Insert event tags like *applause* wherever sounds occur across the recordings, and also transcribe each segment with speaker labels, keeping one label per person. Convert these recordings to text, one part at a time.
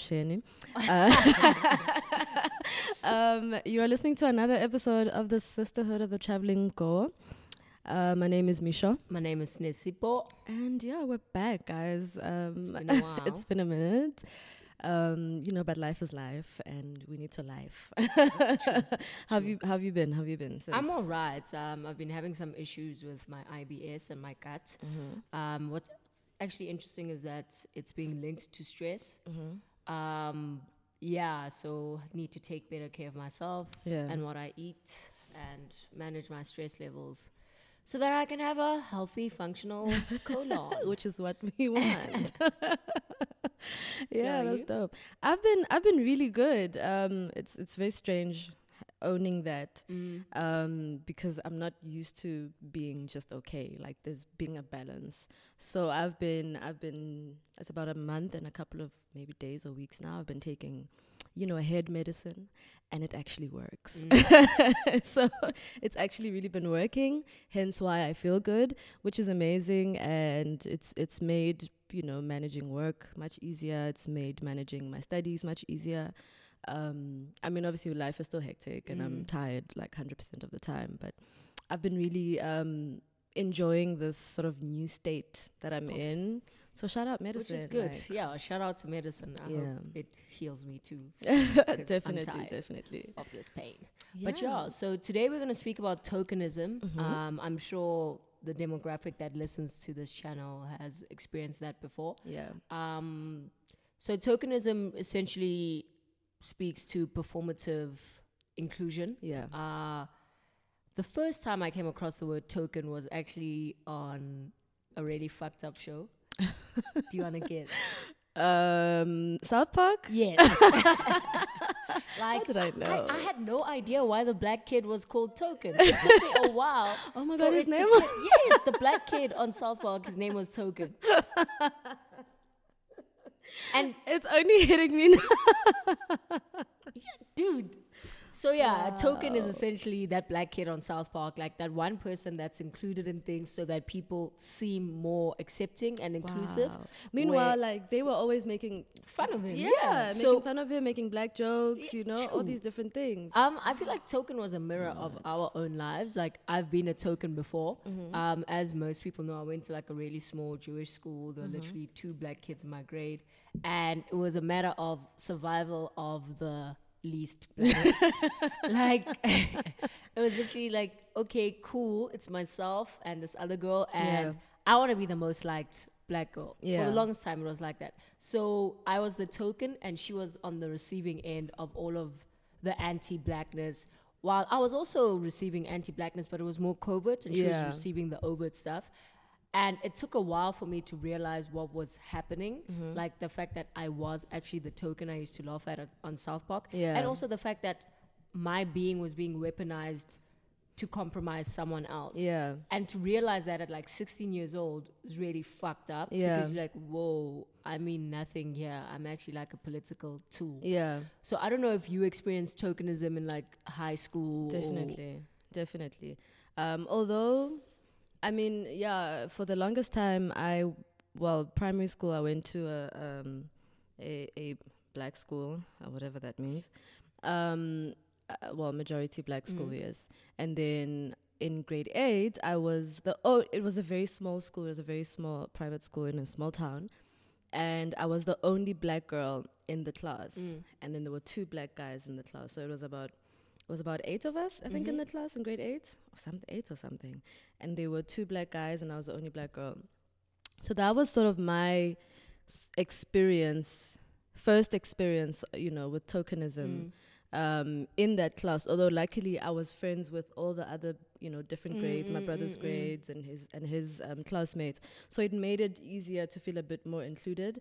Speaker 1: *laughs* Uh, *laughs* um, you are listening to another episode of the Sisterhood of the Traveling Go. Uh, my name is Misha.
Speaker 2: My name is Nesipo.
Speaker 1: And yeah, we're back, guys. Um,
Speaker 2: It's been a *laughs* while.
Speaker 1: it's been a minute. Um, you know, but life is life, and we need to life. have you Have you been? Have you been? Since?
Speaker 2: I'm all right. Um, I've been having some issues with my IBS and my gut.
Speaker 1: Mm-hmm.
Speaker 2: Um, what's actually interesting is that it's being linked to stress.
Speaker 1: Mm-hmm.
Speaker 2: Um, yeah, so need to take better care of myself
Speaker 1: Yeah.
Speaker 2: and what I eat and manage my stress levels so that I can have a healthy, functional *laughs* colon.
Speaker 1: which is what we want. *laughs* yeah, that's dope. I've been I've been really good. Um, it's it's very strange owning that
Speaker 2: Mm.
Speaker 1: um, because I'm not used to being just okay. Like there's being a balance. So I've been I've been it's about a month and a couple of maybe days or weeks now. I've been taking, you know, a head medicine, and it actually works.
Speaker 2: Mm. *laughs*
Speaker 1: so it's actually really been working. Hence why I feel good, which is amazing, and it's it's made you know managing work much easier. It's made managing my studies much easier. Um, I mean, obviously life is still hectic, and I'm
Speaker 2: Mm.
Speaker 1: tired like hundred percent of the time. But I've been really um, enjoying this sort of new state that I'm in. So shout out medicine,
Speaker 2: Which is good.
Speaker 1: like-
Speaker 2: yeah, shout out to medicine. I
Speaker 1: Yeah.
Speaker 2: hope it heals me too. *laughs* I'm
Speaker 1: definitely, definitely.
Speaker 2: Of this pain. But yeah, so today we're going to speak about tokenism.
Speaker 1: Mhm.
Speaker 2: Um, I'm sure the demographic that listens to this channel has experienced that before.
Speaker 1: yeah,
Speaker 2: Um, so tokenism essentially speaks to performative inclusion.
Speaker 1: yeah.
Speaker 2: Uh, the first time I came across the word token was actually on a really fucked up show. *laughs* Do you want to guess?
Speaker 1: Um, South Park.
Speaker 2: Yes. *laughs* like
Speaker 1: did I know?
Speaker 2: I, had no idea why the black kid was called Token. *laughs* It took me a while.
Speaker 1: Oh my god, his name
Speaker 2: get-
Speaker 1: was.
Speaker 2: yes, the black kid on South Park. His name was Token. And
Speaker 1: It's only hitting me now. *laughs*
Speaker 2: Yeah, dude. So yeah, a token is essentially that black kid on South Park, like that one person that's included in things so that people seem more accepting and inclusive.
Speaker 1: Wow. Meanwhile,
Speaker 2: where-
Speaker 1: like they were always making
Speaker 2: Fun of him.
Speaker 1: yeah,
Speaker 2: Yeah.
Speaker 1: making
Speaker 2: So
Speaker 1: fun of him, making black jokes, you know, all these different things.
Speaker 2: Um, I feel like Token was a mirror of our own lives. Like I've been a Token before.
Speaker 1: Mm-hmm.
Speaker 2: Um, as most people know, I went to like a really small Jewish school. There were
Speaker 1: Mm-hmm.
Speaker 2: literally two black kids in my grade, and it was a matter of survival of the least *laughs* like *laughs* it was literally like, okay, cool, it's myself and this other girl, and
Speaker 1: Yeah.
Speaker 2: I want to be the most liked black girl. For the longest time, it was like that. So I was the token, and she was on the receiving end of all of the anti-blackness. While I was also receiving anti-blackness, but it was more covert, and she
Speaker 1: Yeah.
Speaker 2: was receiving the overt stuff. And it took a while for me to realize what was happening,
Speaker 1: Mm-hmm.
Speaker 2: like the fact that I was actually the token I used to laugh at on South Park,
Speaker 1: Yeah.
Speaker 2: and also the fact that my being was being weaponized to compromise someone else
Speaker 1: yeah,
Speaker 2: and to realize that at like 16 years old is really fucked up
Speaker 1: Yeah.
Speaker 2: because you're like whoa i mean nothing here i'm actually like a political tool
Speaker 1: yeah,
Speaker 2: so i don't know if you experienced tokenism in like high school
Speaker 1: definitely, definitely. Um, although, I mean, yeah, for the longest time, I well, primary school, I went to a um, a, a black school, or whatever that means. Um, uh, well, majority black school,
Speaker 2: Mm.
Speaker 1: yes. And then in grade eight, I was the oh, it was a very small school. It was a very small private school in a small town, and I was the only black girl in the class.
Speaker 2: Mm.
Speaker 1: And then there were two black guys in the class, so it was about it was about eight of us, I think, in
Speaker 2: Mhm.
Speaker 1: the class in grade eight or something, eight or something. And there were two black guys, and I was the only black girl. So that was sort of my experience, first experience, you know, with tokenism
Speaker 2: Mm.
Speaker 1: um, in that class. Although luckily I was friends with all the other, you know, different
Speaker 2: Mm,
Speaker 1: grades, my
Speaker 2: mm,
Speaker 1: brother's
Speaker 2: mm, mm.
Speaker 1: grades and his and his um, classmates. So it made it easier to feel a bit more included.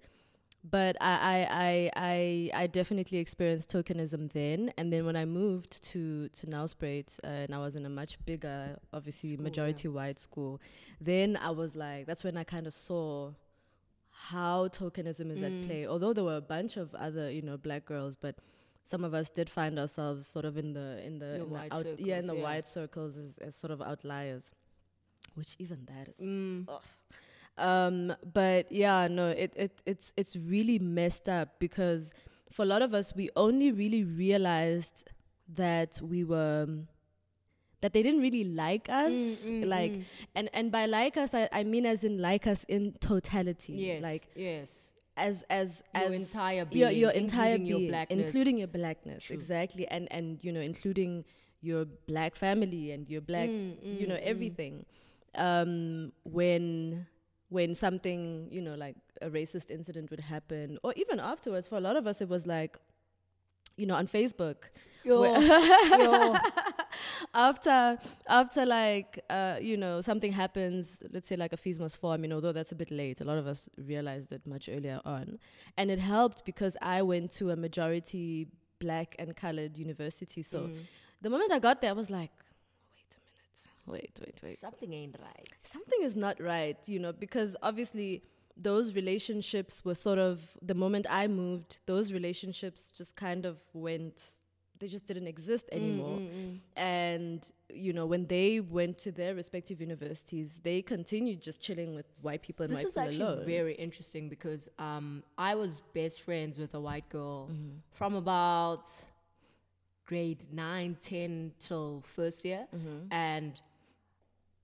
Speaker 1: But I, I, I, I, definitely experienced tokenism then, and then when I moved to to Nelspruit, uh, and I was in a much bigger, obviously
Speaker 2: School, yeah.
Speaker 1: majority white school, then I was like, that's when I kind of saw how tokenism is
Speaker 2: Mm.
Speaker 1: at play. Although there were a bunch of other, you know, black girls, but some of us did find ourselves sort of in the in the,
Speaker 2: The
Speaker 1: in the
Speaker 2: white
Speaker 1: out, yeah in
Speaker 2: circles,
Speaker 1: the
Speaker 2: yeah.
Speaker 1: white circles as, as sort of outliers, which even that is just,
Speaker 2: Mm.
Speaker 1: Um, but yeah, no, it, it it's it's really messed up because for a lot of us, we only really realized that we were that they didn't really like us,
Speaker 2: Mm,
Speaker 1: like, and and by like us, I, I mean as in like us in totality,
Speaker 2: Yes.
Speaker 1: like
Speaker 2: yes.
Speaker 1: as as
Speaker 2: Your
Speaker 1: as
Speaker 2: entire being,
Speaker 1: your your entire
Speaker 2: including your
Speaker 1: being,
Speaker 2: blackness.
Speaker 1: including your blackness,
Speaker 2: True.
Speaker 1: exactly, and and you know, including your black family and your black,
Speaker 2: Mm,
Speaker 1: you know,
Speaker 2: mm, mm.
Speaker 1: everything. Um, when when something, you know, like a racist incident would happen, or even afterwards, for a lot of us, it was like, you know, on Facebook.
Speaker 2: Yo, yo. *laughs*
Speaker 1: after after like uh you know something happens let's say like a fees must fall i mean although that's a bit late a lot of us realized it much earlier on and it helped because i went to a majority black and colored university so
Speaker 2: Mm.
Speaker 1: the moment i got there i was like wait a minute wait wait wait
Speaker 2: something ain't right.
Speaker 1: something is not right, you know, because obviously those relationships were sort of the moment I moved, those relationships just kind of went they just didn't exist
Speaker 2: Mm,
Speaker 1: anymore. And you know, when they went to their respective universities, they continued just chilling with white people and
Speaker 2: This
Speaker 1: white
Speaker 2: is
Speaker 1: people
Speaker 2: actually
Speaker 1: alone.
Speaker 2: very interesting because um, I was best friends with a white girl
Speaker 1: Mm-hmm.
Speaker 2: from about grade 9, 10 till first year.
Speaker 1: Mm-hmm.
Speaker 2: And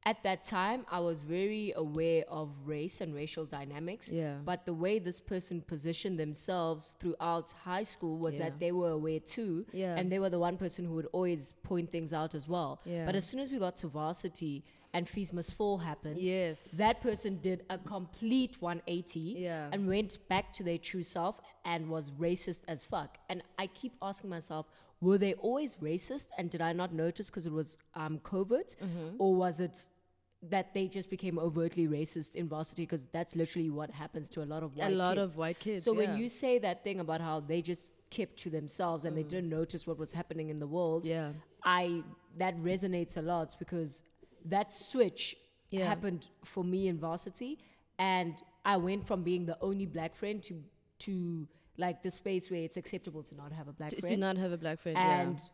Speaker 2: at that time, I was very aware of race and racial dynamics.
Speaker 1: Yeah.
Speaker 2: But the way this person positioned themselves throughout high school was
Speaker 1: Yeah.
Speaker 2: that they were aware too.
Speaker 1: Yeah.
Speaker 2: And they were the one person who would always point things out as well.
Speaker 1: Yeah.
Speaker 2: But as soon as we got to varsity and Fees Must Fall happened,
Speaker 1: yes.
Speaker 2: that person did a complete 180
Speaker 1: Yeah.
Speaker 2: and went back to their true self and was racist as fuck. And I keep asking myself, were they always racist and did I not notice because it was um, covert?
Speaker 1: Mm-hmm.
Speaker 2: Or was it that they just became overtly racist in varsity? Because that's literally what happens to a lot of white
Speaker 1: a lot
Speaker 2: kids.
Speaker 1: of white kids.
Speaker 2: So
Speaker 1: yeah. Mm.
Speaker 2: when you say that thing about how they just kept to themselves and they didn't notice what was happening in the world,
Speaker 1: Yeah.
Speaker 2: I that resonates a lot because that switch
Speaker 1: Yeah.
Speaker 2: happened for me in varsity, and I went from being the only black friend to to like the space where it's acceptable to not have a black
Speaker 1: to, to not have a black friend.
Speaker 2: and
Speaker 1: yeah.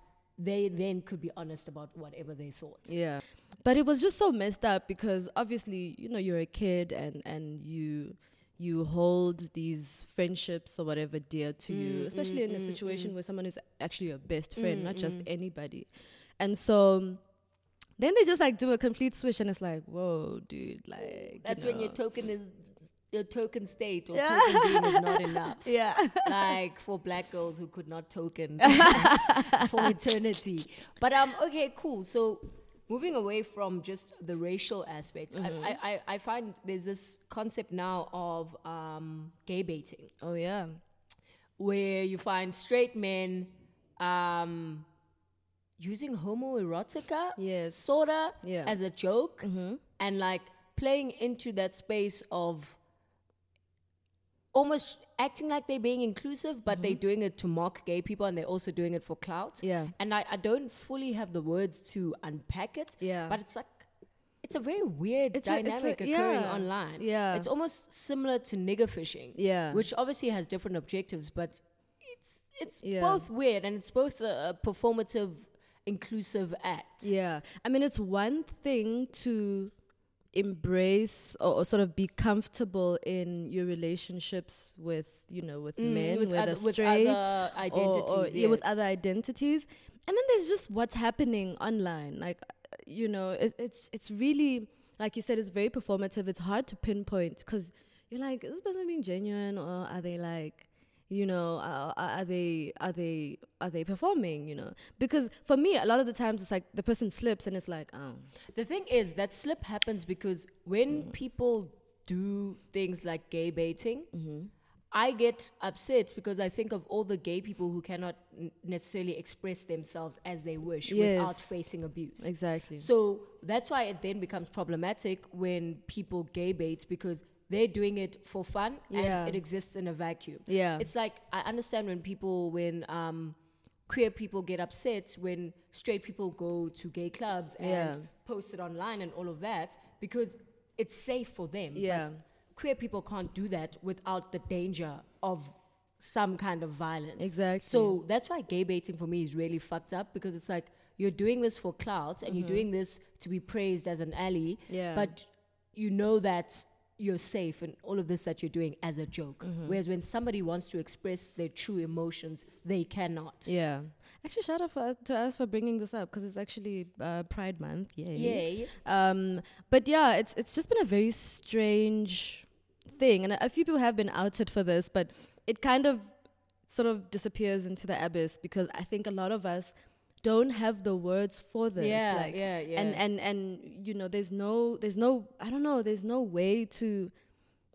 Speaker 2: They then could be honest about whatever they thought.
Speaker 1: Yeah. But it was just so messed up because obviously, you know, you're a kid and and you you hold these friendships or whatever dear to you,
Speaker 2: Mm,
Speaker 1: especially
Speaker 2: mm,
Speaker 1: in a
Speaker 2: mm,
Speaker 1: situation
Speaker 2: mm.
Speaker 1: where someone is actually your best friend,
Speaker 2: Mm,
Speaker 1: not just
Speaker 2: mm.
Speaker 1: anybody. And so then they just like do a complete switch and it's like, whoa, dude, like
Speaker 2: That's
Speaker 1: you
Speaker 2: when your token is your token state or
Speaker 1: Yeah.
Speaker 2: token being is not enough. *laughs*
Speaker 1: Yeah.
Speaker 2: like for black girls who could not token *laughs* for eternity. But um, okay, cool. So moving away from just the racial aspect,
Speaker 1: Mm-hmm.
Speaker 2: I, I, I find there's this concept now of um, gay baiting,
Speaker 1: Oh yeah.
Speaker 2: where you find straight men um, using homoerotica,
Speaker 1: Yes.
Speaker 2: sorta,
Speaker 1: Yeah.
Speaker 2: as a joke,
Speaker 1: Mm-hmm.
Speaker 2: and like playing into that space of almost acting like they're being inclusive, but they're doing it to mock gay people and they're also doing it for clout.
Speaker 1: Mm-hmm. Yeah.
Speaker 2: And I, I don't fully have the words to unpack it,
Speaker 1: Yeah.
Speaker 2: but it's like, it's a very weird
Speaker 1: It's a- a-
Speaker 2: dynamic occurring
Speaker 1: yeah.
Speaker 2: online.
Speaker 1: Yeah.
Speaker 2: It's almost similar to nigger fishing,
Speaker 1: Yeah.
Speaker 2: which obviously has different objectives, but it's, it's
Speaker 1: Yeah.
Speaker 2: both weird and it's both a, a performative, inclusive act.
Speaker 1: Yeah. I mean, it's one thing to embrace or, or sort of be comfortable in your relationships with, you know, with
Speaker 2: Mm,
Speaker 1: men,
Speaker 2: with
Speaker 1: whether
Speaker 2: other, with
Speaker 1: straight
Speaker 2: other
Speaker 1: or,
Speaker 2: identities.
Speaker 1: or yeah, with other identities. And then there's just what's happening online. Like, uh, you know, it, it's it's really like you said, it's very performative. It's hard to pinpoint because you're like, is this person being genuine or are they like, you know, are, are they are they are they performing? You know, because for me, a lot of the times it's like the person slips and it's like, oh,
Speaker 2: The thing is that slip happens because when
Speaker 1: Mm.
Speaker 2: people do things like gay baiting,
Speaker 1: Mm-hmm.
Speaker 2: I get upset because I think of all the gay people who cannot n- necessarily express themselves as they wish without facing abuse.
Speaker 1: exactly.
Speaker 2: So that's why it then becomes problematic when people gay bait because they're doing it for fun
Speaker 1: Yeah.
Speaker 2: and it exists in a vacuum.
Speaker 1: Yeah.
Speaker 2: It's like I understand when people when um queer people get upset when straight people go to gay clubs and
Speaker 1: Yeah.
Speaker 2: post it online and all of that because it's safe for them.
Speaker 1: Yeah.
Speaker 2: But queer people can't do that without the danger of some kind of violence.
Speaker 1: Exactly.
Speaker 2: So that's why gay baiting for me is really fucked up because it's like you're doing this for clout and you're doing this to be praised as an ally.
Speaker 1: Mm-hmm. Yeah.
Speaker 2: But you know that you're safe and all of this that you're doing as a joke.
Speaker 1: Mm-hmm.
Speaker 2: Whereas when somebody wants to express their true emotions, they cannot.
Speaker 1: Yeah. Actually, shout out for, to us for bringing this up because it's actually uh, Pride Month. Yay.
Speaker 2: Yay.
Speaker 1: Um, but yeah, it's it's just been a very strange thing, and a, a few people have been outed for this, but it kind of sort of disappears into the abyss because I think a lot of us don't have the words for this.
Speaker 2: Yeah,
Speaker 1: like,
Speaker 2: yeah, yeah.
Speaker 1: And and and you know, there's no there's no I don't know there's no way to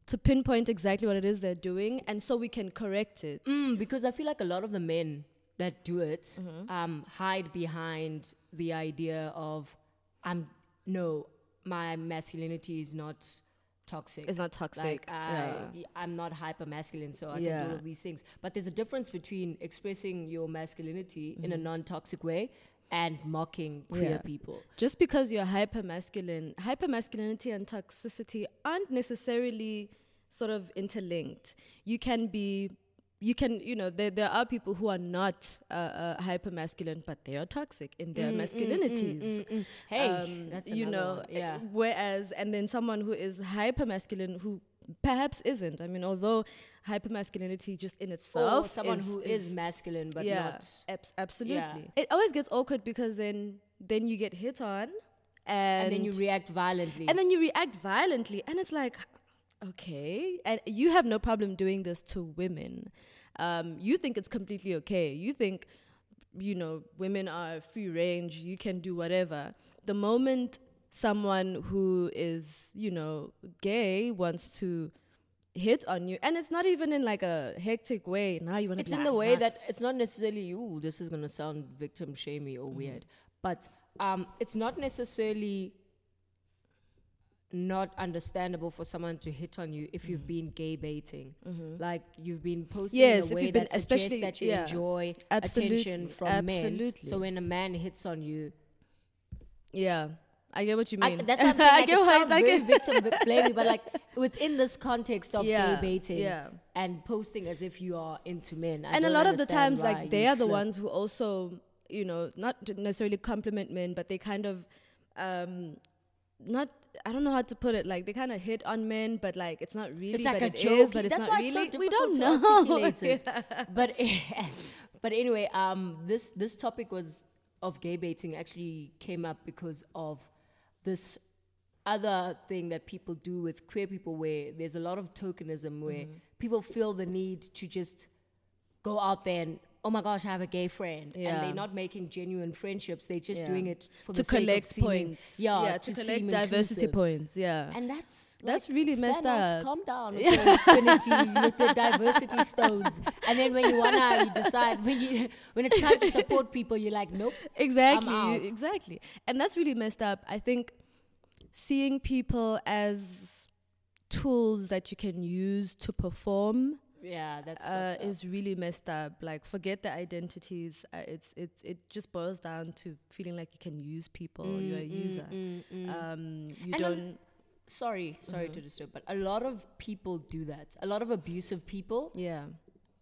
Speaker 1: to pinpoint exactly what it is they're doing, and so we can correct it.
Speaker 2: Mm, because I feel like a lot of the men that do it
Speaker 1: Mm-hmm.
Speaker 2: um, hide behind the idea of I'm no, my masculinity is not toxic.
Speaker 1: It's not toxic.
Speaker 2: Like I,
Speaker 1: yeah.
Speaker 2: I'm not hyper masculine, so I can do all these things. But there's a difference between expressing your masculinity in a non-toxic way and mocking queer
Speaker 1: Mm-hmm. Yeah.
Speaker 2: people.
Speaker 1: just because you're hyper masculine, hyper masculinity and toxicity aren't necessarily sort of interlinked. You can be, you can, you know, there, there are people who are not uh, uh, hyper masculine, but they are toxic in their
Speaker 2: Mm,
Speaker 1: masculinities.
Speaker 2: mm, mm, mm. Hey,
Speaker 1: Um,
Speaker 2: that's
Speaker 1: you know,
Speaker 2: one. yeah.
Speaker 1: Whereas, and then someone who is hyper masculine who perhaps isn't. I mean, although hyper masculinity just in itself,
Speaker 2: Or someone
Speaker 1: is,
Speaker 2: who is, masculine but
Speaker 1: yeah,
Speaker 2: not.
Speaker 1: abs- absolutely. It always gets awkward because then then you get hit on, and,
Speaker 2: And then you react violently.
Speaker 1: and then you react violently, and it's like, okay, and you have no problem doing this to women. Um, you think it's completely okay. You think, you know, women are free range. You can do whatever. The moment someone who is, you know, gay wants to hit on you, and it's not even in like a hectic way. Now you want to.
Speaker 2: it's in the way that it's not necessarily ooh this is going to sound victim shamey or weird but um, it's not necessarily not understandable for someone to hit on you if you've been gay baiting like you've been posting
Speaker 1: Yes,
Speaker 2: in a way
Speaker 1: you've been-
Speaker 2: that suggests that you
Speaker 1: yeah.
Speaker 2: enjoy
Speaker 1: Absolutely,
Speaker 2: attention from men
Speaker 1: absolutely.
Speaker 2: so when a man hits on you
Speaker 1: Yeah, I get what you
Speaker 2: I,
Speaker 1: mean.
Speaker 2: that's what I'm saying *laughs*
Speaker 1: I get
Speaker 2: it sounds
Speaker 1: I
Speaker 2: very victim blaming but like *laughs* within this context of
Speaker 1: Yeah,
Speaker 2: gay baiting
Speaker 1: yeah.
Speaker 2: and posting as if you are into men I
Speaker 1: and a lot of the times like they are the ones who also you know not necessarily compliment men but they kind of um not i don't know how to put it like they kind of hit on men but like it's not really
Speaker 2: It's like
Speaker 1: but
Speaker 2: a
Speaker 1: it
Speaker 2: joke.
Speaker 1: is, but it's
Speaker 2: That's
Speaker 1: not
Speaker 2: why
Speaker 1: really
Speaker 2: it's so
Speaker 1: we don't know
Speaker 2: articulate. *laughs* But *laughs* but anyway, um, this this topic was of gay baiting actually came up because of this other thing that people do with queer people, where there's a lot of tokenism, where
Speaker 1: Mm-hmm.
Speaker 2: people feel the need to just go out there and oh my gosh, I have a gay friend, and they're not making genuine friendships. They're just
Speaker 1: Yeah.
Speaker 2: doing it for
Speaker 1: to
Speaker 2: the sake of
Speaker 1: collect
Speaker 2: seeming-
Speaker 1: points
Speaker 2: Yeah,
Speaker 1: to,
Speaker 2: to
Speaker 1: collect diversity
Speaker 2: inclusive.
Speaker 1: points yeah
Speaker 2: And that's
Speaker 1: That's really messed
Speaker 2: Thanos,
Speaker 1: up.
Speaker 2: Calm down *laughs* with the with the diversity stones, and then when you wanna, you decide when you when it's time to support people, you're like, nope.
Speaker 1: exactly exactly and that's really messed up i think seeing people as tools that you can use to perform
Speaker 2: Yeah, that's
Speaker 1: uh, is really messed up. Like, forget the identities. Uh, it's it's it just boils down to feeling like you can use people. You're a
Speaker 2: Mm, mm,
Speaker 1: user.
Speaker 2: mm, mm.
Speaker 1: Um, you
Speaker 2: And I'm-
Speaker 1: don't.
Speaker 2: sorry, sorry
Speaker 1: Mm-hmm.
Speaker 2: to disturb, but a lot of people do that. A lot of abusive people
Speaker 1: Yeah.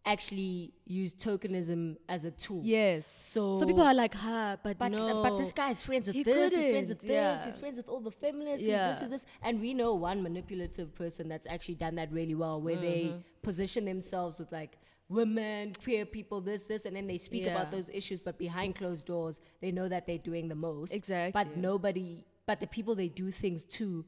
Speaker 2: Actually use tokenism as a tool.
Speaker 1: Yes.
Speaker 2: So-
Speaker 1: so people are like, ha, but,
Speaker 2: But,
Speaker 1: no.
Speaker 2: but this guy is friends with
Speaker 1: He
Speaker 2: this, he's friends with
Speaker 1: couldn't,
Speaker 2: this,
Speaker 1: yeah.
Speaker 2: he's friends with all the feminists,
Speaker 1: Yeah.
Speaker 2: he's this, is this. And we know one manipulative person that's actually done that really well, where
Speaker 1: Mm-hmm.
Speaker 2: they position themselves with like women, queer people, this, this, and then they speak about those issues, but behind closed doors, they know that they're doing the most.
Speaker 1: Exactly.
Speaker 2: But nobody, but the people they do things to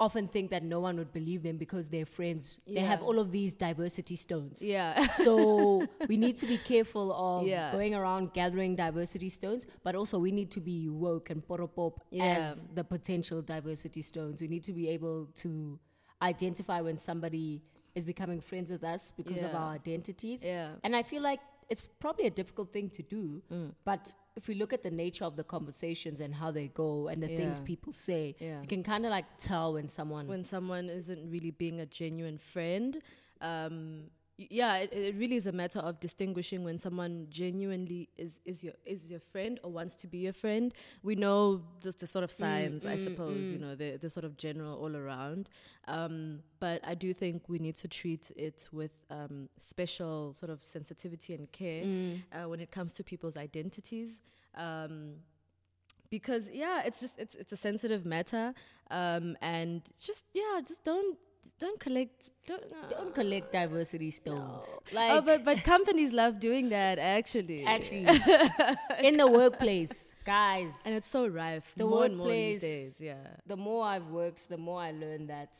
Speaker 2: often think that no one would believe them because they're friends. They have all of these diversity stones.
Speaker 1: Yeah.
Speaker 2: So *laughs* we need to be careful of
Speaker 1: Yeah.
Speaker 2: going around gathering diversity stones, but also we need to be woke and poropop
Speaker 1: Yeah.
Speaker 2: as the potential diversity stones. We need to be able to identify when somebody is becoming friends with us because of our identities.
Speaker 1: Yeah.
Speaker 2: And I feel like it's probably a difficult thing to do,
Speaker 1: Mm.
Speaker 2: but if we look at the nature of the conversations and how they go and the things people say,
Speaker 1: Yeah.
Speaker 2: you can kind of like tell when someone
Speaker 1: when someone isn't really being a genuine friend. Um, yeah, it, it really is a matter of distinguishing when someone genuinely is, is your is your friend or wants to be your friend. We know just the sort of signs, I
Speaker 2: mm,
Speaker 1: suppose, you
Speaker 2: mm.
Speaker 1: know, the the sort of general all around. Um, but I do think we need to treat it with um, special sort of sensitivity and care
Speaker 2: Mm.
Speaker 1: uh, when it comes to people's identities. Um, because yeah, it's just it's it's a sensitive matter, um, and just yeah, just don't don't collect don't
Speaker 2: Don't collect diversity stones.
Speaker 1: oh,
Speaker 2: Like
Speaker 1: but but companies love doing that actually.
Speaker 2: actually *laughs* in the workplace, guys.
Speaker 1: and it's so rife.
Speaker 2: The
Speaker 1: more and more
Speaker 2: workplace-
Speaker 1: these days. Yeah.
Speaker 2: the more I've worked, the more I learned that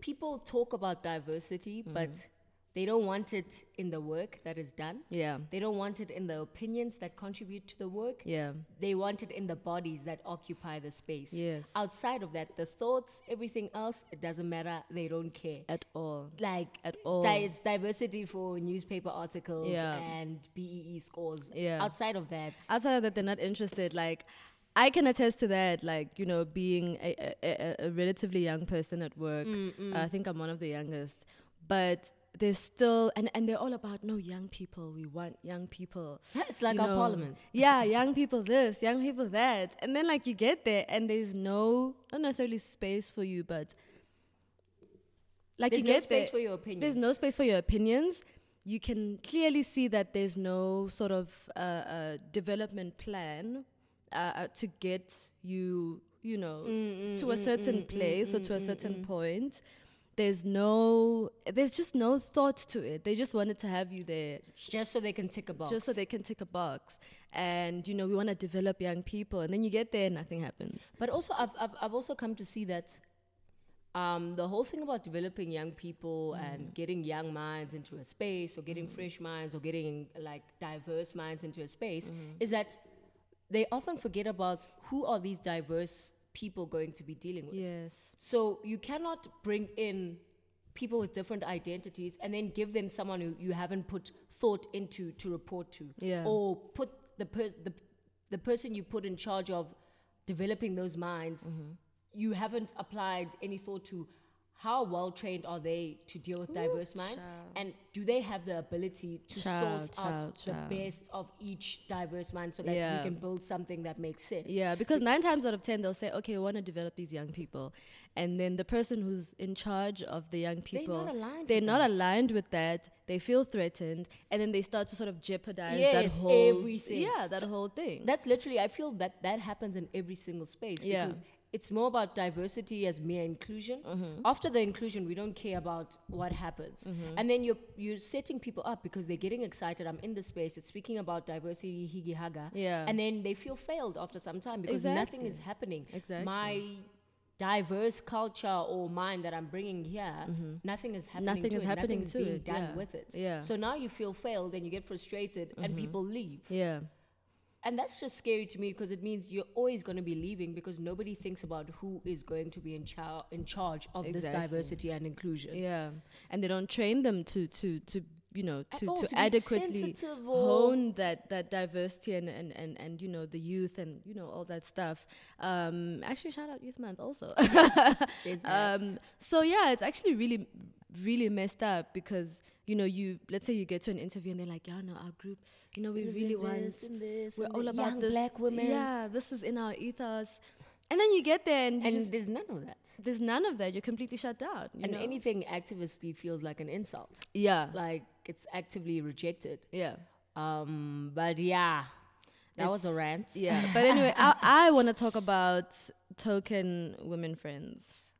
Speaker 2: people talk about diversity,
Speaker 1: Mm-hmm.
Speaker 2: but they don't want it in the work that is done.
Speaker 1: Yeah.
Speaker 2: They don't want it in the opinions that contribute to the work.
Speaker 1: Yeah.
Speaker 2: They want it in the bodies that occupy the space.
Speaker 1: Yes.
Speaker 2: Outside of that, the thoughts, everything else, it doesn't matter. They don't care.
Speaker 1: At all.
Speaker 2: Like
Speaker 1: At all.
Speaker 2: di- it's diversity for newspaper articles
Speaker 1: Yeah.
Speaker 2: and BEE scores.
Speaker 1: Yeah.
Speaker 2: Outside of that,
Speaker 1: outside of that they're not interested like i can attest to that like you know being a, a, a, relatively young person at work
Speaker 2: Mm,
Speaker 1: i think i'm one of the youngest but there's still and, and they're all about no young people we want young people *laughs*
Speaker 2: it's like
Speaker 1: you
Speaker 2: our
Speaker 1: know.
Speaker 2: parliament. *laughs*
Speaker 1: yeah young people this young people that and then like you get there and there's no not necessarily space for you but like
Speaker 2: There's
Speaker 1: you
Speaker 2: no
Speaker 1: get
Speaker 2: space
Speaker 1: there,
Speaker 2: for your opinions.
Speaker 1: there's no space for your opinions. You can clearly see that there's no sort of uh, uh, development plan uh, uh, to get you, you know,
Speaker 2: Mm,
Speaker 1: to a certain place or to a certain point. There's no, there's just no thought to it. They just wanted to have you there
Speaker 2: just so they can tick a box.
Speaker 1: just so they can tick a box. And you know, we want to develop young people, and then you get there, and nothing happens.
Speaker 2: But also, I've, I've, I've also come to see that um, the whole thing about developing young people
Speaker 1: Mm.
Speaker 2: and getting young minds into a space or getting fresh minds or getting like diverse minds into a space
Speaker 1: Mm-hmm.
Speaker 2: is that they often forget about who are these diverse people going to be dealing with.
Speaker 1: Yes.
Speaker 2: So you cannot bring in people with different identities and then give them someone who you haven't put thought into to report to.
Speaker 1: Yeah.
Speaker 2: Or put the, per- the, the person you put in charge of developing those minds,
Speaker 1: Mm-hmm.
Speaker 2: you haven't applied any thought to how well trained are they to deal with diverse minds
Speaker 1: child.
Speaker 2: and do they have the ability to
Speaker 1: Child,
Speaker 2: source
Speaker 1: child,
Speaker 2: out the best of each diverse mind so that
Speaker 1: Yeah.
Speaker 2: we can build something that makes sense
Speaker 1: Yeah, because nine times out of ten they'll say, "Okay, we want to develop these young people," and then the person who's in charge of the young people they're
Speaker 2: not aligned
Speaker 1: they're
Speaker 2: with
Speaker 1: not
Speaker 2: that.
Speaker 1: aligned with that. They feel threatened, and then they start to sort of jeopardize
Speaker 2: Yes,
Speaker 1: that whole
Speaker 2: everything.
Speaker 1: Yeah, that whole thing.
Speaker 2: That's literally, I feel that that happens in every single space
Speaker 1: Yeah.
Speaker 2: because it's more about diversity as mere inclusion.
Speaker 1: Mm-hmm.
Speaker 2: After the inclusion, we don't care about what happens.
Speaker 1: Mm-hmm.
Speaker 2: And then you're, you're setting people up because they're getting excited. I'm in the space, it's speaking about diversity, higi haga.
Speaker 1: Yeah.
Speaker 2: And then they feel failed after some time because nothing is happening.
Speaker 1: Exactly.
Speaker 2: My diverse culture or mind that I'm bringing here, nothing is happening
Speaker 1: Mm-hmm. Nothing
Speaker 2: to
Speaker 1: is
Speaker 2: it.
Speaker 1: happening
Speaker 2: Nothing's
Speaker 1: to
Speaker 2: being
Speaker 1: it,
Speaker 2: done
Speaker 1: yeah.
Speaker 2: with it.
Speaker 1: Yeah.
Speaker 2: So now you feel failed and you get frustrated and people leave.
Speaker 1: yeah,
Speaker 2: And that's just scary to me because it means you're always going to be leaving because nobody thinks about who is going to be in, char- in charge of this diversity and inclusion.
Speaker 1: yeah, and they don't train them to to to you know to,
Speaker 2: all,
Speaker 1: to,
Speaker 2: to
Speaker 1: adequately hone that that diversity and, and and and you know the youth and you know all that stuff. Um, actually, shout out Youth Month also. *laughs* *laughs* Um, so yeah, it's actually really, really messed up because you know you let's say you get to an interview and they're like, yeah, no, our group, you know, we really want,
Speaker 2: this
Speaker 1: we're all about
Speaker 2: young
Speaker 1: this.
Speaker 2: black women.
Speaker 1: Yeah, this is in our ethos, and then you get there and,
Speaker 2: And
Speaker 1: just,
Speaker 2: there's none of that.
Speaker 1: there's none of that. You're completely shut down. you
Speaker 2: And
Speaker 1: know?
Speaker 2: anything activisty feels like an insult.
Speaker 1: yeah,
Speaker 2: Like it's actively rejected.
Speaker 1: yeah.
Speaker 2: Um, but yeah, that was a rant. *laughs*
Speaker 1: Yeah, but *laughs* anyway, I, I want to talk about token women friends.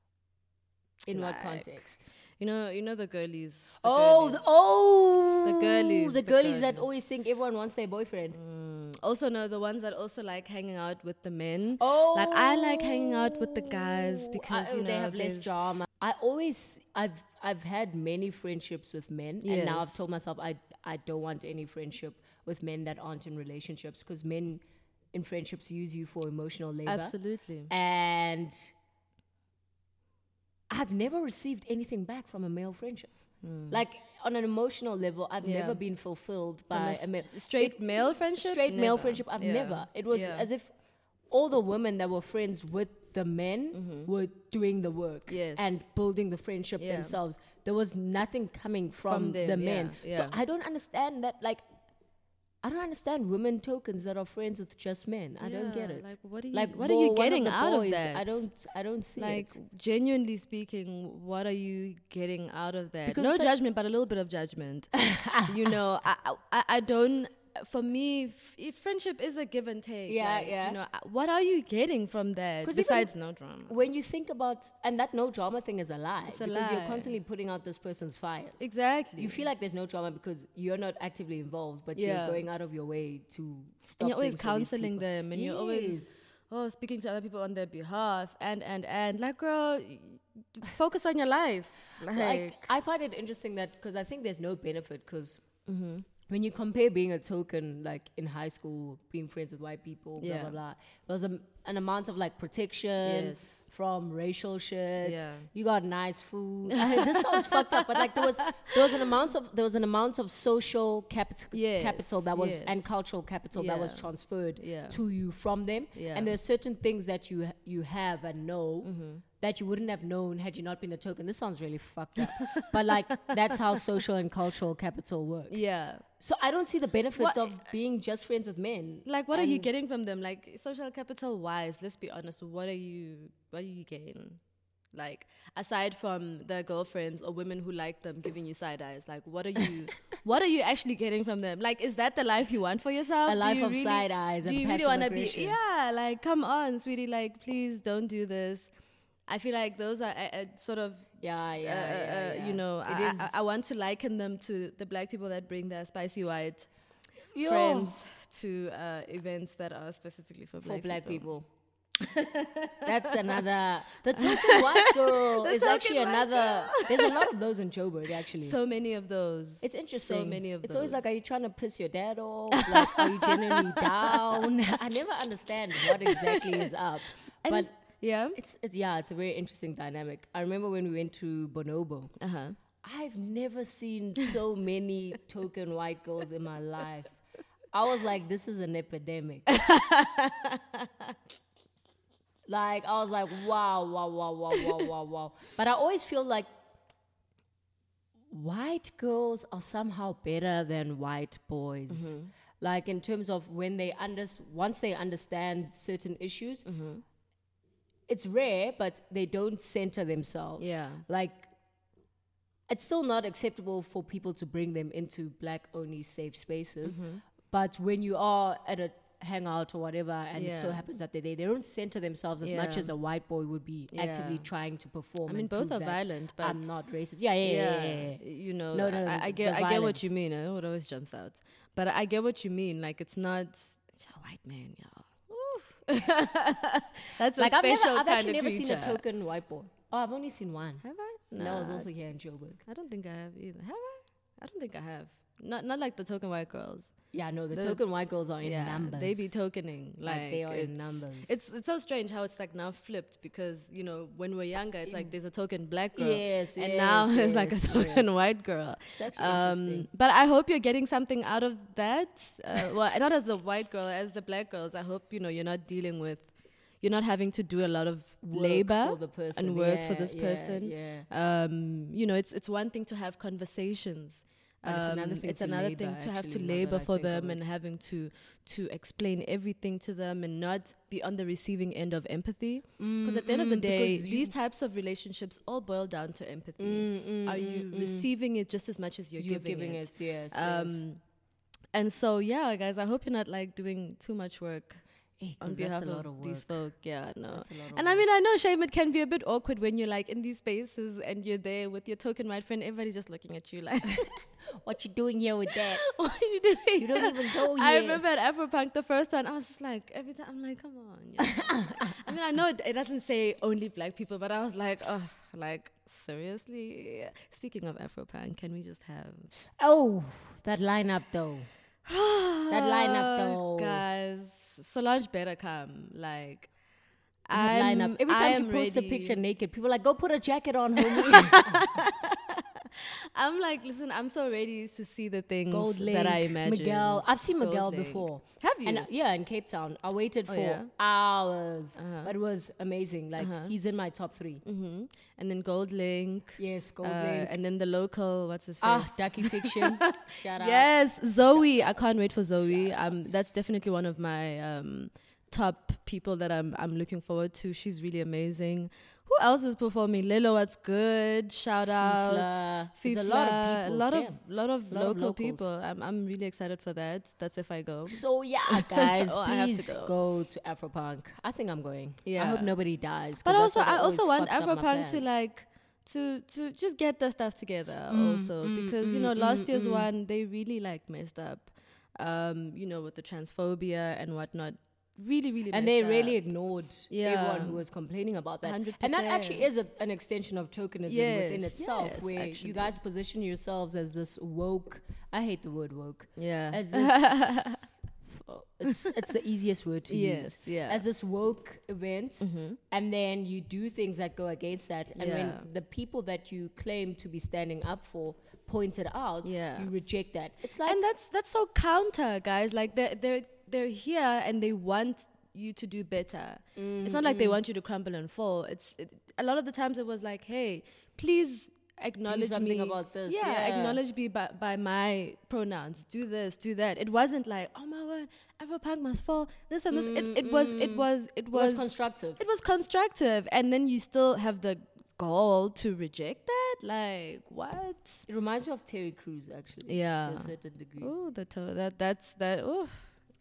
Speaker 2: In what context?
Speaker 1: You know, you know the girlies. the
Speaker 2: Oh, the,
Speaker 1: girlies.
Speaker 2: oh,
Speaker 1: The girlies,
Speaker 2: the
Speaker 1: the
Speaker 2: girlies that always think everyone wants their boyfriend.
Speaker 1: Mm, also, no, the ones that also like hanging out with the men.
Speaker 2: Oh,
Speaker 1: Like I like hanging out with the guys because
Speaker 2: I-
Speaker 1: you know
Speaker 2: they have less drama. I always, I've, I've had many friendships with men, and now I've told myself I, I don't want any friendship with men that aren't in relationships because men in friendships use you for emotional labor,
Speaker 1: Absolutely.
Speaker 2: and I've never received anything back from a male friendship. Like on an emotional level, I've.
Speaker 1: Yeah.
Speaker 2: never been fulfilled
Speaker 1: From
Speaker 2: by
Speaker 1: a
Speaker 2: a male.
Speaker 1: straight male friendship.
Speaker 2: straight male friendship i've
Speaker 1: Yeah.
Speaker 2: never it was
Speaker 1: Yeah.
Speaker 2: as if all the women that were friends with the men were doing the work
Speaker 1: Mm-hmm. Yes.
Speaker 2: and building the friendship themselves there was nothing coming from,
Speaker 1: From them,
Speaker 2: the men so i don't understand that like i don't understand women tokens that are friends with just men i don't get it
Speaker 1: Like what are you?
Speaker 2: like
Speaker 1: what are you
Speaker 2: of
Speaker 1: getting
Speaker 2: the
Speaker 1: out of that?
Speaker 2: i don't i don't see
Speaker 1: like
Speaker 2: it
Speaker 1: genuinely speaking what are you getting out of that
Speaker 2: Because
Speaker 1: no judgment but a little bit of judgment *laughs* you know I, I i don't for me, f- if friendship is a give and take.
Speaker 2: Yeah,
Speaker 1: like,
Speaker 2: yeah.
Speaker 1: You know, uh, what are you getting from that besides no drama?
Speaker 2: when you think about and that no drama thing is a lie
Speaker 1: It's a
Speaker 2: because you're constantly putting out this person's fires.
Speaker 1: Exactly.
Speaker 2: You feel like there's no drama because you're not actively involved, but
Speaker 1: Yeah.
Speaker 2: you're going out of your way to stop.
Speaker 1: and you're always
Speaker 2: things for these
Speaker 1: counseling them, and you're always
Speaker 2: Yes.
Speaker 1: oh speaking to other people on their behalf, and and and like, girl, focus on your life. Like,
Speaker 2: like I find it interesting that because I think there's no benefit because
Speaker 1: Mm-hmm.
Speaker 2: When you compare being a token like in high school, being friends with white people, blah
Speaker 1: Yeah.
Speaker 2: blah blah, there was a, an amount of like protection
Speaker 1: Yes.
Speaker 2: from racial shit.
Speaker 1: Yeah.
Speaker 2: You got nice food. *laughs* this sounds fucked up, but like there was there was an amount of there was an amount of social capital
Speaker 1: Yes,
Speaker 2: capital that was
Speaker 1: yes.
Speaker 2: and cultural capital that was transferred
Speaker 1: Yeah.
Speaker 2: to you from them.
Speaker 1: Yeah.
Speaker 2: And there's certain things that you you have and know
Speaker 1: Mm-hmm.
Speaker 2: That you wouldn't have known had you not been a token. This sounds really fucked up, but like that's how social and cultural capital work.
Speaker 1: yeah.
Speaker 2: So I don't see the benefits
Speaker 1: What-
Speaker 2: of being just friends with men.
Speaker 1: Like, what are you getting from them? Like, social capital wise, let's be honest. What are you? What are you getting? Like, aside from the girlfriends or women who like them giving you side eyes, like, what are you? *laughs* what are you actually getting from them? Like, is that the life you want for yourself?
Speaker 2: A life
Speaker 1: you
Speaker 2: of
Speaker 1: really-
Speaker 2: side eyes
Speaker 1: Do
Speaker 2: and
Speaker 1: you really want to be? Yeah, like, come on, sweetie. Like, please don't do this. I feel like those are uh, uh, sort of
Speaker 2: Yeah, yeah,
Speaker 1: uh, uh,
Speaker 2: yeah,
Speaker 1: uh,
Speaker 2: yeah.
Speaker 1: you know,
Speaker 2: It
Speaker 1: I,
Speaker 2: is-
Speaker 1: I, I want to liken them to the black people that bring their spicy white
Speaker 2: Yo,
Speaker 1: friends to uh, events that are specifically for
Speaker 2: for
Speaker 1: black,
Speaker 2: black
Speaker 1: people.
Speaker 2: people. *laughs* That's another. The token white *laughs* girl is actually another. There's a lot of those in Joburg, actually.
Speaker 1: So many of those.
Speaker 2: it's interesting.
Speaker 1: So many of those.
Speaker 2: It's always like, are you trying to piss your dad off? Like, are you genuinely *laughs* down? I never understand what exactly is up.
Speaker 1: And
Speaker 2: but
Speaker 1: it's- yeah.
Speaker 2: it's, it's yeah, it's a very interesting dynamic. I remember when we went to Bonobo.
Speaker 1: Uh huh.
Speaker 2: I've never seen so *laughs* many token white girls in my life. I was like, this is an epidemic. *laughs* like, I was like, wow, wow, wow, wow, wow, wow, wow. But I always feel like white girls are somehow better than white boys. Like, in terms of when they under, once they understand certain issues, it's rare, but they don't center themselves.
Speaker 1: Yeah.
Speaker 2: Like, it's still not acceptable for people to bring them into black only safe spaces.
Speaker 1: Mm-hmm.
Speaker 2: But when you are at a hangout or whatever, and it so happens that they, they, they don't center themselves as much as a white boy would be actively
Speaker 1: Yeah.
Speaker 2: trying to perform.
Speaker 1: I mean, both are violent, but
Speaker 2: I'm not racist. Yeah, yeah, yeah. yeah, yeah, yeah.
Speaker 1: you know,
Speaker 2: No, no,
Speaker 1: I,
Speaker 2: no,
Speaker 1: I get,
Speaker 2: the
Speaker 1: I get what you mean. I what always jumps out, but I get what you mean. Like, it's not a white man, y'all. *laughs* That's a
Speaker 2: Like I've
Speaker 1: special
Speaker 2: never, I've
Speaker 1: kind
Speaker 2: actually
Speaker 1: of
Speaker 2: never seen a
Speaker 1: creature.
Speaker 2: token white boy. Oh, I've only seen one.
Speaker 1: Have I?
Speaker 2: No, I was also here in Joburg.
Speaker 1: I don't think I have either. Have I? I don't think I have. Not not like the token white girls.
Speaker 2: Yeah, no, the,
Speaker 1: The-
Speaker 2: token white girls are in
Speaker 1: yeah,
Speaker 2: numbers.
Speaker 1: they be tokening like,
Speaker 2: Like, they are in numbers.
Speaker 1: It's it's so strange how it's like now flipped because you know when we're younger it's like there's a token black girl
Speaker 2: Yes,
Speaker 1: and
Speaker 2: yes,
Speaker 1: now it's like a token
Speaker 2: yes.
Speaker 1: white girl.
Speaker 2: It's actually
Speaker 1: Um,
Speaker 2: interesting.
Speaker 1: but I hope you're getting something out of that. Uh, *laughs* well, not as the white girl, as the black girls. I hope you know you're not dealing with, you're not having to do a lot of
Speaker 2: Work
Speaker 1: labor
Speaker 2: for the person.
Speaker 1: and work for this
Speaker 2: yeah,
Speaker 1: person.
Speaker 2: Yeah.
Speaker 1: Um, you know, it's it's one thing to have conversations.
Speaker 2: Another
Speaker 1: Um,
Speaker 2: thing
Speaker 1: it's
Speaker 2: to
Speaker 1: another
Speaker 2: labor,
Speaker 1: thing to have to labor for them and having to to explain everything to them and not be on the receiving end of empathy. Because at the end of the
Speaker 2: Mm,
Speaker 1: day, these types of relationships all boil down to empathy.
Speaker 2: Mm,
Speaker 1: Are you receiving it just as much as you're,
Speaker 2: You're
Speaker 1: giving,
Speaker 2: giving
Speaker 1: it?
Speaker 2: it, yes. yes.
Speaker 1: Um, and so yeah, guys, I hope you're not like doing too much work
Speaker 2: Hey,
Speaker 1: on
Speaker 2: 'cause
Speaker 1: behalf
Speaker 2: that's a
Speaker 1: of,
Speaker 2: lot of work.
Speaker 1: these folk. Yeah, no. And I mean, I know, Shame, it can be a bit awkward when you're like in these spaces and you're there with your token white friend. Everybody's just looking at you like, *laughs*
Speaker 2: what you doing here with that? *laughs*
Speaker 1: "What are you doing?"
Speaker 2: You don't even go
Speaker 1: I remember at Afropunk, the first one, I was just like, every time I'm like, come on. *laughs* I mean, I know it, it doesn't say only black people, but I was like, oh, like seriously. Speaking of Afropunk, can we just have
Speaker 2: Oh, that lineup though. *sighs* that lineup though.
Speaker 1: guys? Solange better come. Like, I'm,
Speaker 2: lineup. Every
Speaker 1: I
Speaker 2: time
Speaker 1: am
Speaker 2: she posts a picture naked, people are like, go put a jacket on, homie. *laughs* *laughs* *laughs*
Speaker 1: I'm like, listen, I'm so ready to see the things
Speaker 2: GoldLink,
Speaker 1: that I imagine.
Speaker 2: Miguel. I've seen Miguel
Speaker 1: Link.
Speaker 2: before.
Speaker 1: Have you?
Speaker 2: And uh, yeah, in Cape Town. I waited
Speaker 1: Oh,
Speaker 2: for
Speaker 1: yeah?
Speaker 2: hours.
Speaker 1: Uh-huh.
Speaker 2: But it was amazing. Like,
Speaker 1: Uh-huh.
Speaker 2: he's in my top three.
Speaker 1: hmm And then GoldLink.
Speaker 2: Yes, Gold
Speaker 1: uh,
Speaker 2: Link.
Speaker 1: and then the local, what's his face?
Speaker 2: Ah, Ducky *laughs* Fiction. Shout out.
Speaker 1: Yes, Zoe. I can't wait for Zoe. Um, that's definitely one of my um, top people that I'm I'm looking forward to. She's really amazing. Who else is performing? Lilo, what's good? Shout out.
Speaker 2: There's a lot of people.
Speaker 1: a lot of lot of
Speaker 2: Lot
Speaker 1: local
Speaker 2: locals.
Speaker 1: people. I'm I'm really excited for that. That's if I go.
Speaker 2: So yeah, *laughs* guys,
Speaker 1: Oh, have to
Speaker 2: please
Speaker 1: go.
Speaker 2: go. to Afropunk. I think I'm going.
Speaker 1: Yeah.
Speaker 2: I hope nobody dies.
Speaker 1: But also, I also want
Speaker 2: fucks up my
Speaker 1: Afropunk to like to to just get the stuff together
Speaker 2: Mm,
Speaker 1: also
Speaker 2: mm,
Speaker 1: because you
Speaker 2: mm,
Speaker 1: know last
Speaker 2: mm,
Speaker 1: year's
Speaker 2: mm.
Speaker 1: one they really like messed up, um you know with the transphobia and whatnot, really really
Speaker 2: and they really ignored
Speaker 1: Yeah.
Speaker 2: everyone who was complaining about that.
Speaker 1: 100%.
Speaker 2: And that actually is a, an extension of tokenism within itself,
Speaker 1: yes,
Speaker 2: where
Speaker 1: actually.
Speaker 2: you guys position yourselves as this woke. I hate the word woke.
Speaker 1: yeah
Speaker 2: As this, *laughs* it's it's the easiest word to
Speaker 1: yes
Speaker 2: use.
Speaker 1: yeah
Speaker 2: As this woke event,
Speaker 1: Mhm.
Speaker 2: and then you do things that go against that, and
Speaker 1: Yeah.
Speaker 2: when the people that you claim to be standing up for pointed out,
Speaker 1: Yeah.
Speaker 2: you reject that. It's like
Speaker 1: and that's that's so counter guys like they're they're they're here and they want you to do better it's not like they want you to crumble and fall it's it, a lot of the times it was like hey please acknowledge me
Speaker 2: about this,
Speaker 1: yeah,
Speaker 2: yeah.
Speaker 1: acknowledge me by, by my pronouns do this do that it wasn't like oh my word Afropunk must fall this and this it, it was it was it
Speaker 2: it was
Speaker 1: was
Speaker 2: constructive.
Speaker 1: it was constructive and then you still have the gall to reject that like what
Speaker 2: It reminds me of Terry Crews, actually.
Speaker 1: Yeah.
Speaker 2: To a certain degree.
Speaker 1: Oh, the to- that that's that. Oh,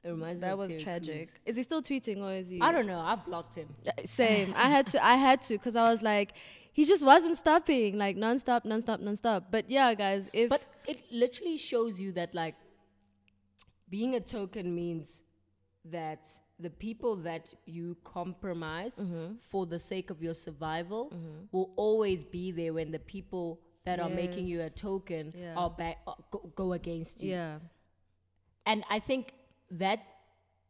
Speaker 2: It reminds me
Speaker 1: that was tragic.
Speaker 2: Crews.
Speaker 1: Is he still tweeting or is he?
Speaker 2: I don't know. I blocked him.
Speaker 1: Uh, Same. I had to. I had to because I was like, he just wasn't stopping, like nonstop, nonstop, nonstop. But yeah, guys, if
Speaker 2: But it literally shows you that, like, being a token means that the people that you compromise
Speaker 1: Mm-hmm.
Speaker 2: for the sake of your survival will always be there when the people that are making you a token
Speaker 1: Yeah.
Speaker 2: are back, uh, go, go against you.
Speaker 1: yeah,
Speaker 2: And I think that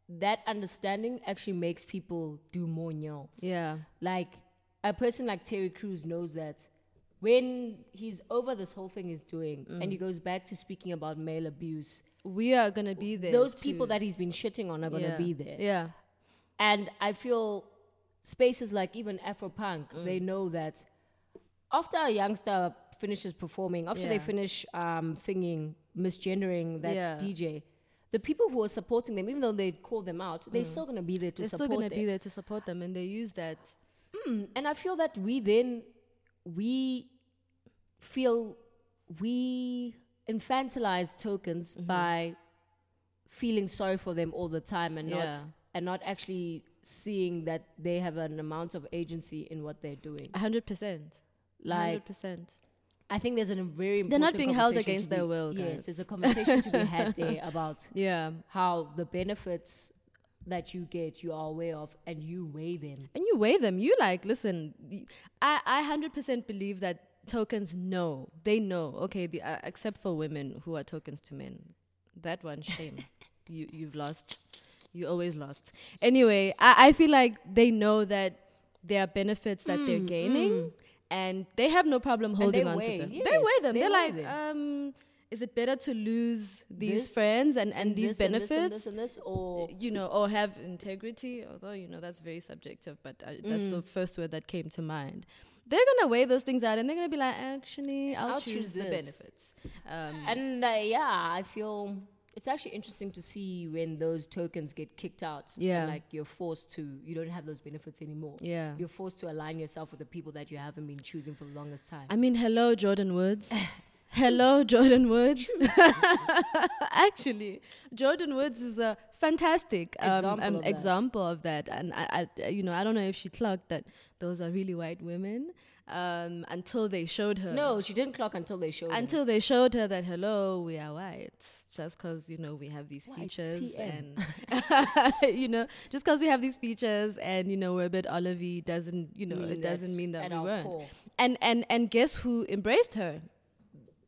Speaker 2: that understanding actually makes people do more nyals.
Speaker 1: yeah,
Speaker 2: Like a person like Terry Crews knows that when he's over this whole thing he's doing and
Speaker 1: Mm.
Speaker 2: he goes back to speaking about male abuse,
Speaker 1: we are gonna be there.
Speaker 2: those people that he's been shitting on are going to
Speaker 1: yeah.
Speaker 2: be there.
Speaker 1: Yeah,
Speaker 2: And I feel spaces like even Afropunk,
Speaker 1: Mm.
Speaker 2: they know that after a youngster finishes performing, after they finish um, thinking, misgendering that
Speaker 1: Yeah.
Speaker 2: DJ, the people who are supporting them, even though they call them out, they're still going to be there to
Speaker 1: Mm. they're still
Speaker 2: support
Speaker 1: gonna
Speaker 2: them.
Speaker 1: be there to support them, and they use that.
Speaker 2: Mm, and I feel that we then we feel we infantilize tokens
Speaker 1: Mm-hmm.
Speaker 2: by feeling sorry for them all the time and
Speaker 1: Yeah.
Speaker 2: not and not actually seeing that they have an amount of agency in what they're doing.
Speaker 1: A hundred percent.
Speaker 2: Like
Speaker 1: hundred percent.
Speaker 2: I think there's a very important
Speaker 1: They're not being held against
Speaker 2: be-
Speaker 1: their will,
Speaker 2: Yes, there's a conversation to be had *laughs* there about
Speaker 1: Yeah,
Speaker 2: how the benefits that you get you are aware of and you weigh them.
Speaker 1: and you weigh them. You like listen. I I hundred percent believe that tokens know. They know. Okay, the, uh, except for women who are tokens to men. That one shame. *laughs* you you've lost. You always lost. Anyway, I I feel like they know that there are benefits that they're gaining. And they have no problem holding on
Speaker 2: weigh,
Speaker 1: to them. they
Speaker 2: yes,
Speaker 1: weigh them.
Speaker 2: they
Speaker 1: They're
Speaker 2: weigh
Speaker 1: like,
Speaker 2: them.
Speaker 1: um, is it better to lose these
Speaker 2: This
Speaker 1: friends and, and, these
Speaker 2: this and this
Speaker 1: benefits?
Speaker 2: and this and this, or
Speaker 1: you know, or have integrity, although, you know, that's very subjective, but uh, that's
Speaker 2: Mm.
Speaker 1: the first word that came to mind. They're going to weigh those things out and they're going to be like, actually, I'll,
Speaker 2: I'll
Speaker 1: choose,
Speaker 2: choose
Speaker 1: the benefits. Um,
Speaker 2: And uh, yeah, I feel it's actually interesting to see when those tokens get kicked out.
Speaker 1: Yeah.
Speaker 2: like you're forced to, you don't have those benefits anymore.
Speaker 1: yeah.
Speaker 2: You're forced to align yourself with the people that you haven't been choosing for the longest time.
Speaker 1: I mean, hello, Jordyn Woods. *laughs* hello, Jordyn Woods. *laughs* Actually, Jordyn Woods is a fantastic um,
Speaker 2: Example
Speaker 1: um,
Speaker 2: of that.
Speaker 1: example of that. And I, I, you know, I don't know if she clocked that those are really white women um, until they showed her.
Speaker 2: no, she didn't clock until they showed her.
Speaker 1: until they showed her that hello we are white just because you know we have these
Speaker 2: White
Speaker 1: features
Speaker 2: TM.
Speaker 1: and *laughs* you know just because we have these features and you know we're a bit olivey doesn't you know
Speaker 2: mean
Speaker 1: it doesn't mean that we weren't
Speaker 2: core.
Speaker 1: and and and guess who embraced her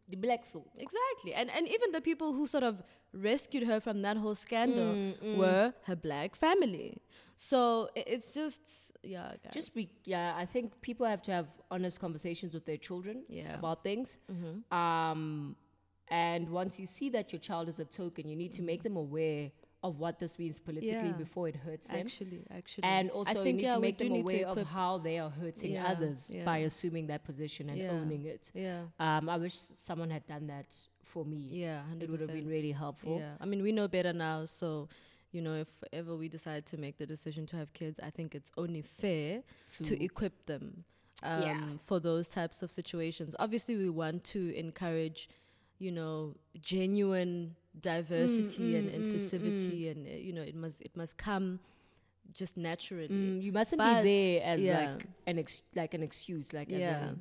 Speaker 2: The black flu.
Speaker 1: exactly and and even the people who sort of rescued her from that whole scandal
Speaker 2: Mm,
Speaker 1: were her black family so it's just yeah guys.
Speaker 2: Just be, yeah, I think people have to have honest conversations with their children
Speaker 1: Yeah.
Speaker 2: about things.
Speaker 1: Mm-hmm.
Speaker 2: Um, and once you see that your child is a token, you need to make them aware of what this means politically
Speaker 1: Yeah.
Speaker 2: before it hurts them.
Speaker 1: actually actually
Speaker 2: And
Speaker 1: I
Speaker 2: also, you need
Speaker 1: yeah
Speaker 2: to make them aware of how they are hurting
Speaker 1: Yeah,
Speaker 2: others by assuming that position and owning it.
Speaker 1: yeah
Speaker 2: Um, I wish someone had done that for me.
Speaker 1: yeah 100%.
Speaker 2: It would have been really helpful.
Speaker 1: Yeah, I mean, we know better now, so you know, if ever we decide to make the decision to have kids, I think it's only fair to equip them um,
Speaker 2: Yeah.
Speaker 1: for those types of situations. Obviously, we want to encourage, you know, genuine diversity and
Speaker 2: mm, mm,
Speaker 1: inclusivity, and uh, you know, it must it must come just naturally.
Speaker 2: Mm, you mustn't
Speaker 1: But,
Speaker 2: be there as
Speaker 1: yeah.
Speaker 2: like an ex- like an excuse, like as a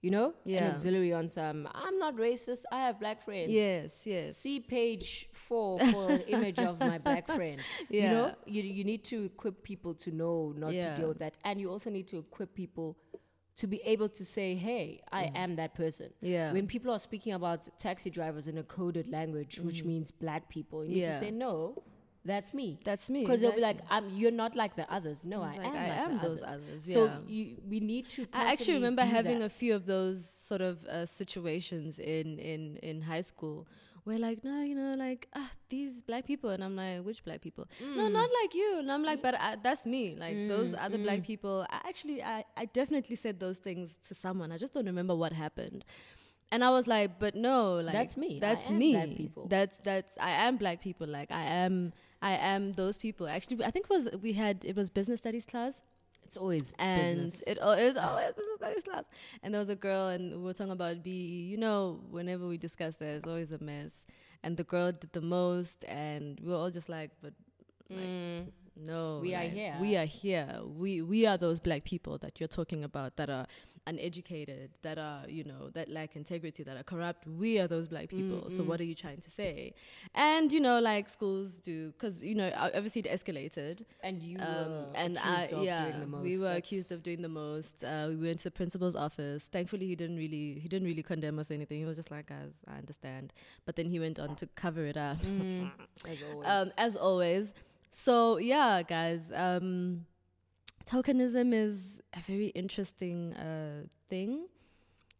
Speaker 2: you know,
Speaker 1: Yeah.
Speaker 2: an auxiliary on some. I'm not racist. I have black friends.
Speaker 1: Yes, yes,
Speaker 2: See page four for an *laughs* image of my black friend. Yeah. You know, you you need to equip people to know not
Speaker 1: Yeah.
Speaker 2: to deal with that, and you also need to equip people to be able to say, "Hey, I am that person."
Speaker 1: Mm. yeah,
Speaker 2: When people are speaking about taxi drivers in a coded language, which means black people, you need
Speaker 1: Mm-hmm. Yeah.
Speaker 2: to say, "No, that's me."
Speaker 1: that's me.
Speaker 2: Because they'll be like, "I'm you're not like the others." No, I
Speaker 1: like,
Speaker 2: am.
Speaker 1: I
Speaker 2: like
Speaker 1: am those
Speaker 2: others.
Speaker 1: others,
Speaker 2: So you, we need to.
Speaker 1: I actually remember having a few of those sort of uh, situations in, in, in high school where like, no, you know, like, ah, these black people. And I'm like, which black people?
Speaker 2: Mm.
Speaker 1: No, not like you. And I'm like, but I, that's me. Like those other black people. I actually, I, I definitely said those things to someone. I just don't remember what happened. And I was like, but no, like
Speaker 2: That's me.
Speaker 1: That's me. That's that's I am black people. Like I am I am those people. Actually, I think it was we had it was business studies class
Speaker 2: It's always
Speaker 1: and
Speaker 2: business.
Speaker 1: it al- it's always business studies class. And there was a girl, and we were talking about BE. You know, whenever we discuss that, it's always a mess. And the girl did the most, and we were all just like, "But
Speaker 2: Mm.
Speaker 1: No,
Speaker 2: We are here.
Speaker 1: We are here. We we are those black people that you're talking about that are uneducated, that are you know that lack integrity, that are corrupt. We are those black people. So what are you trying to say? And you know, like schools do, because you know, obviously it escalated.
Speaker 2: and you
Speaker 1: Um,
Speaker 2: were
Speaker 1: and I,
Speaker 2: of
Speaker 1: yeah,
Speaker 2: doing the most.
Speaker 1: we were
Speaker 2: That's-
Speaker 1: accused of doing the most. Uh, we went to the principal's office. Thankfully, he didn't really, he didn't really condemn us or anything. He was just like, "Guys, I understand." But then he went on to cover it up,
Speaker 2: Mm, *laughs* as always.
Speaker 1: um, as always. So yeah, guys, um, tokenism is a very interesting uh, thing.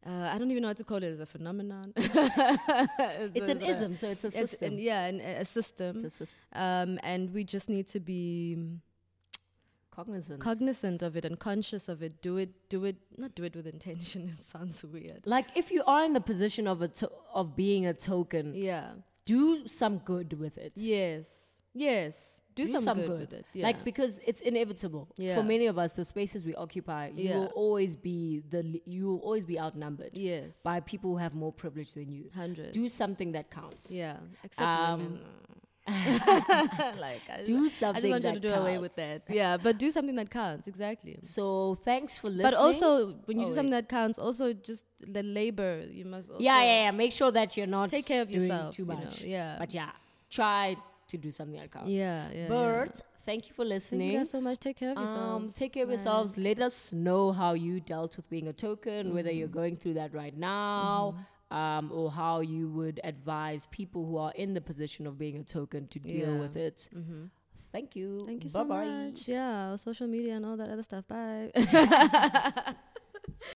Speaker 1: Uh, I don't even know what to call it as a phenomenon. *laughs*
Speaker 2: it's an
Speaker 1: a-
Speaker 2: ism, so it's a
Speaker 1: It's
Speaker 2: system.
Speaker 1: an, yeah, an, a system.
Speaker 2: it's a system.
Speaker 1: um, and we just need to be
Speaker 2: Cognizant.
Speaker 1: cognizant of it and conscious of it. Do it, do it, not do it with intention. *laughs* It sounds weird.
Speaker 2: like if you are in the position of a to- of being a token,
Speaker 1: Yeah.
Speaker 2: do some good with it.
Speaker 1: Yes. Yes. Do,
Speaker 2: Do
Speaker 1: some,
Speaker 2: some
Speaker 1: good,
Speaker 2: good.
Speaker 1: with it. Yeah.
Speaker 2: Like because it's inevitable
Speaker 1: Yeah.
Speaker 2: for many of us. The spaces we occupy, you
Speaker 1: Yeah.
Speaker 2: will always be the you will always be outnumbered
Speaker 1: yes.
Speaker 2: by people who have more privilege than you.
Speaker 1: Hundred.
Speaker 2: Do something that counts.
Speaker 1: yeah. Except
Speaker 2: Um,
Speaker 1: women. *laughs* like I,
Speaker 2: Do
Speaker 1: I
Speaker 2: something.
Speaker 1: just want you to do away with that. Yeah, but do something that counts. Exactly.
Speaker 2: So thanks for listening.
Speaker 1: But also, when you
Speaker 2: Oh,
Speaker 1: do something that counts, also just the labor. You must also
Speaker 2: yeah, yeah, yeah. Make sure that you're not
Speaker 1: take care of
Speaker 2: doing
Speaker 1: yourself.
Speaker 2: too
Speaker 1: you know,
Speaker 2: much.
Speaker 1: Yeah.
Speaker 2: But yeah, try to do something like that counts.
Speaker 1: yeah. Yeah.
Speaker 2: Bert, thank you for listening.
Speaker 1: Thank you guys so much. Take care of
Speaker 2: Um,
Speaker 1: yourselves.
Speaker 2: take care of
Speaker 1: Bye.
Speaker 2: yourselves. Let us know how you dealt with being a token, whether you're
Speaker 1: Mm-hmm.
Speaker 2: going through that right now, um, or how you would advise people who are in the position of being a token to deal
Speaker 1: Yeah.
Speaker 2: with it.
Speaker 1: Mhm.
Speaker 2: Thank you.
Speaker 1: Thank you so
Speaker 2: Bye-bye.
Speaker 1: much. Yeah, social media and all that other stuff. Bye. *laughs* *laughs*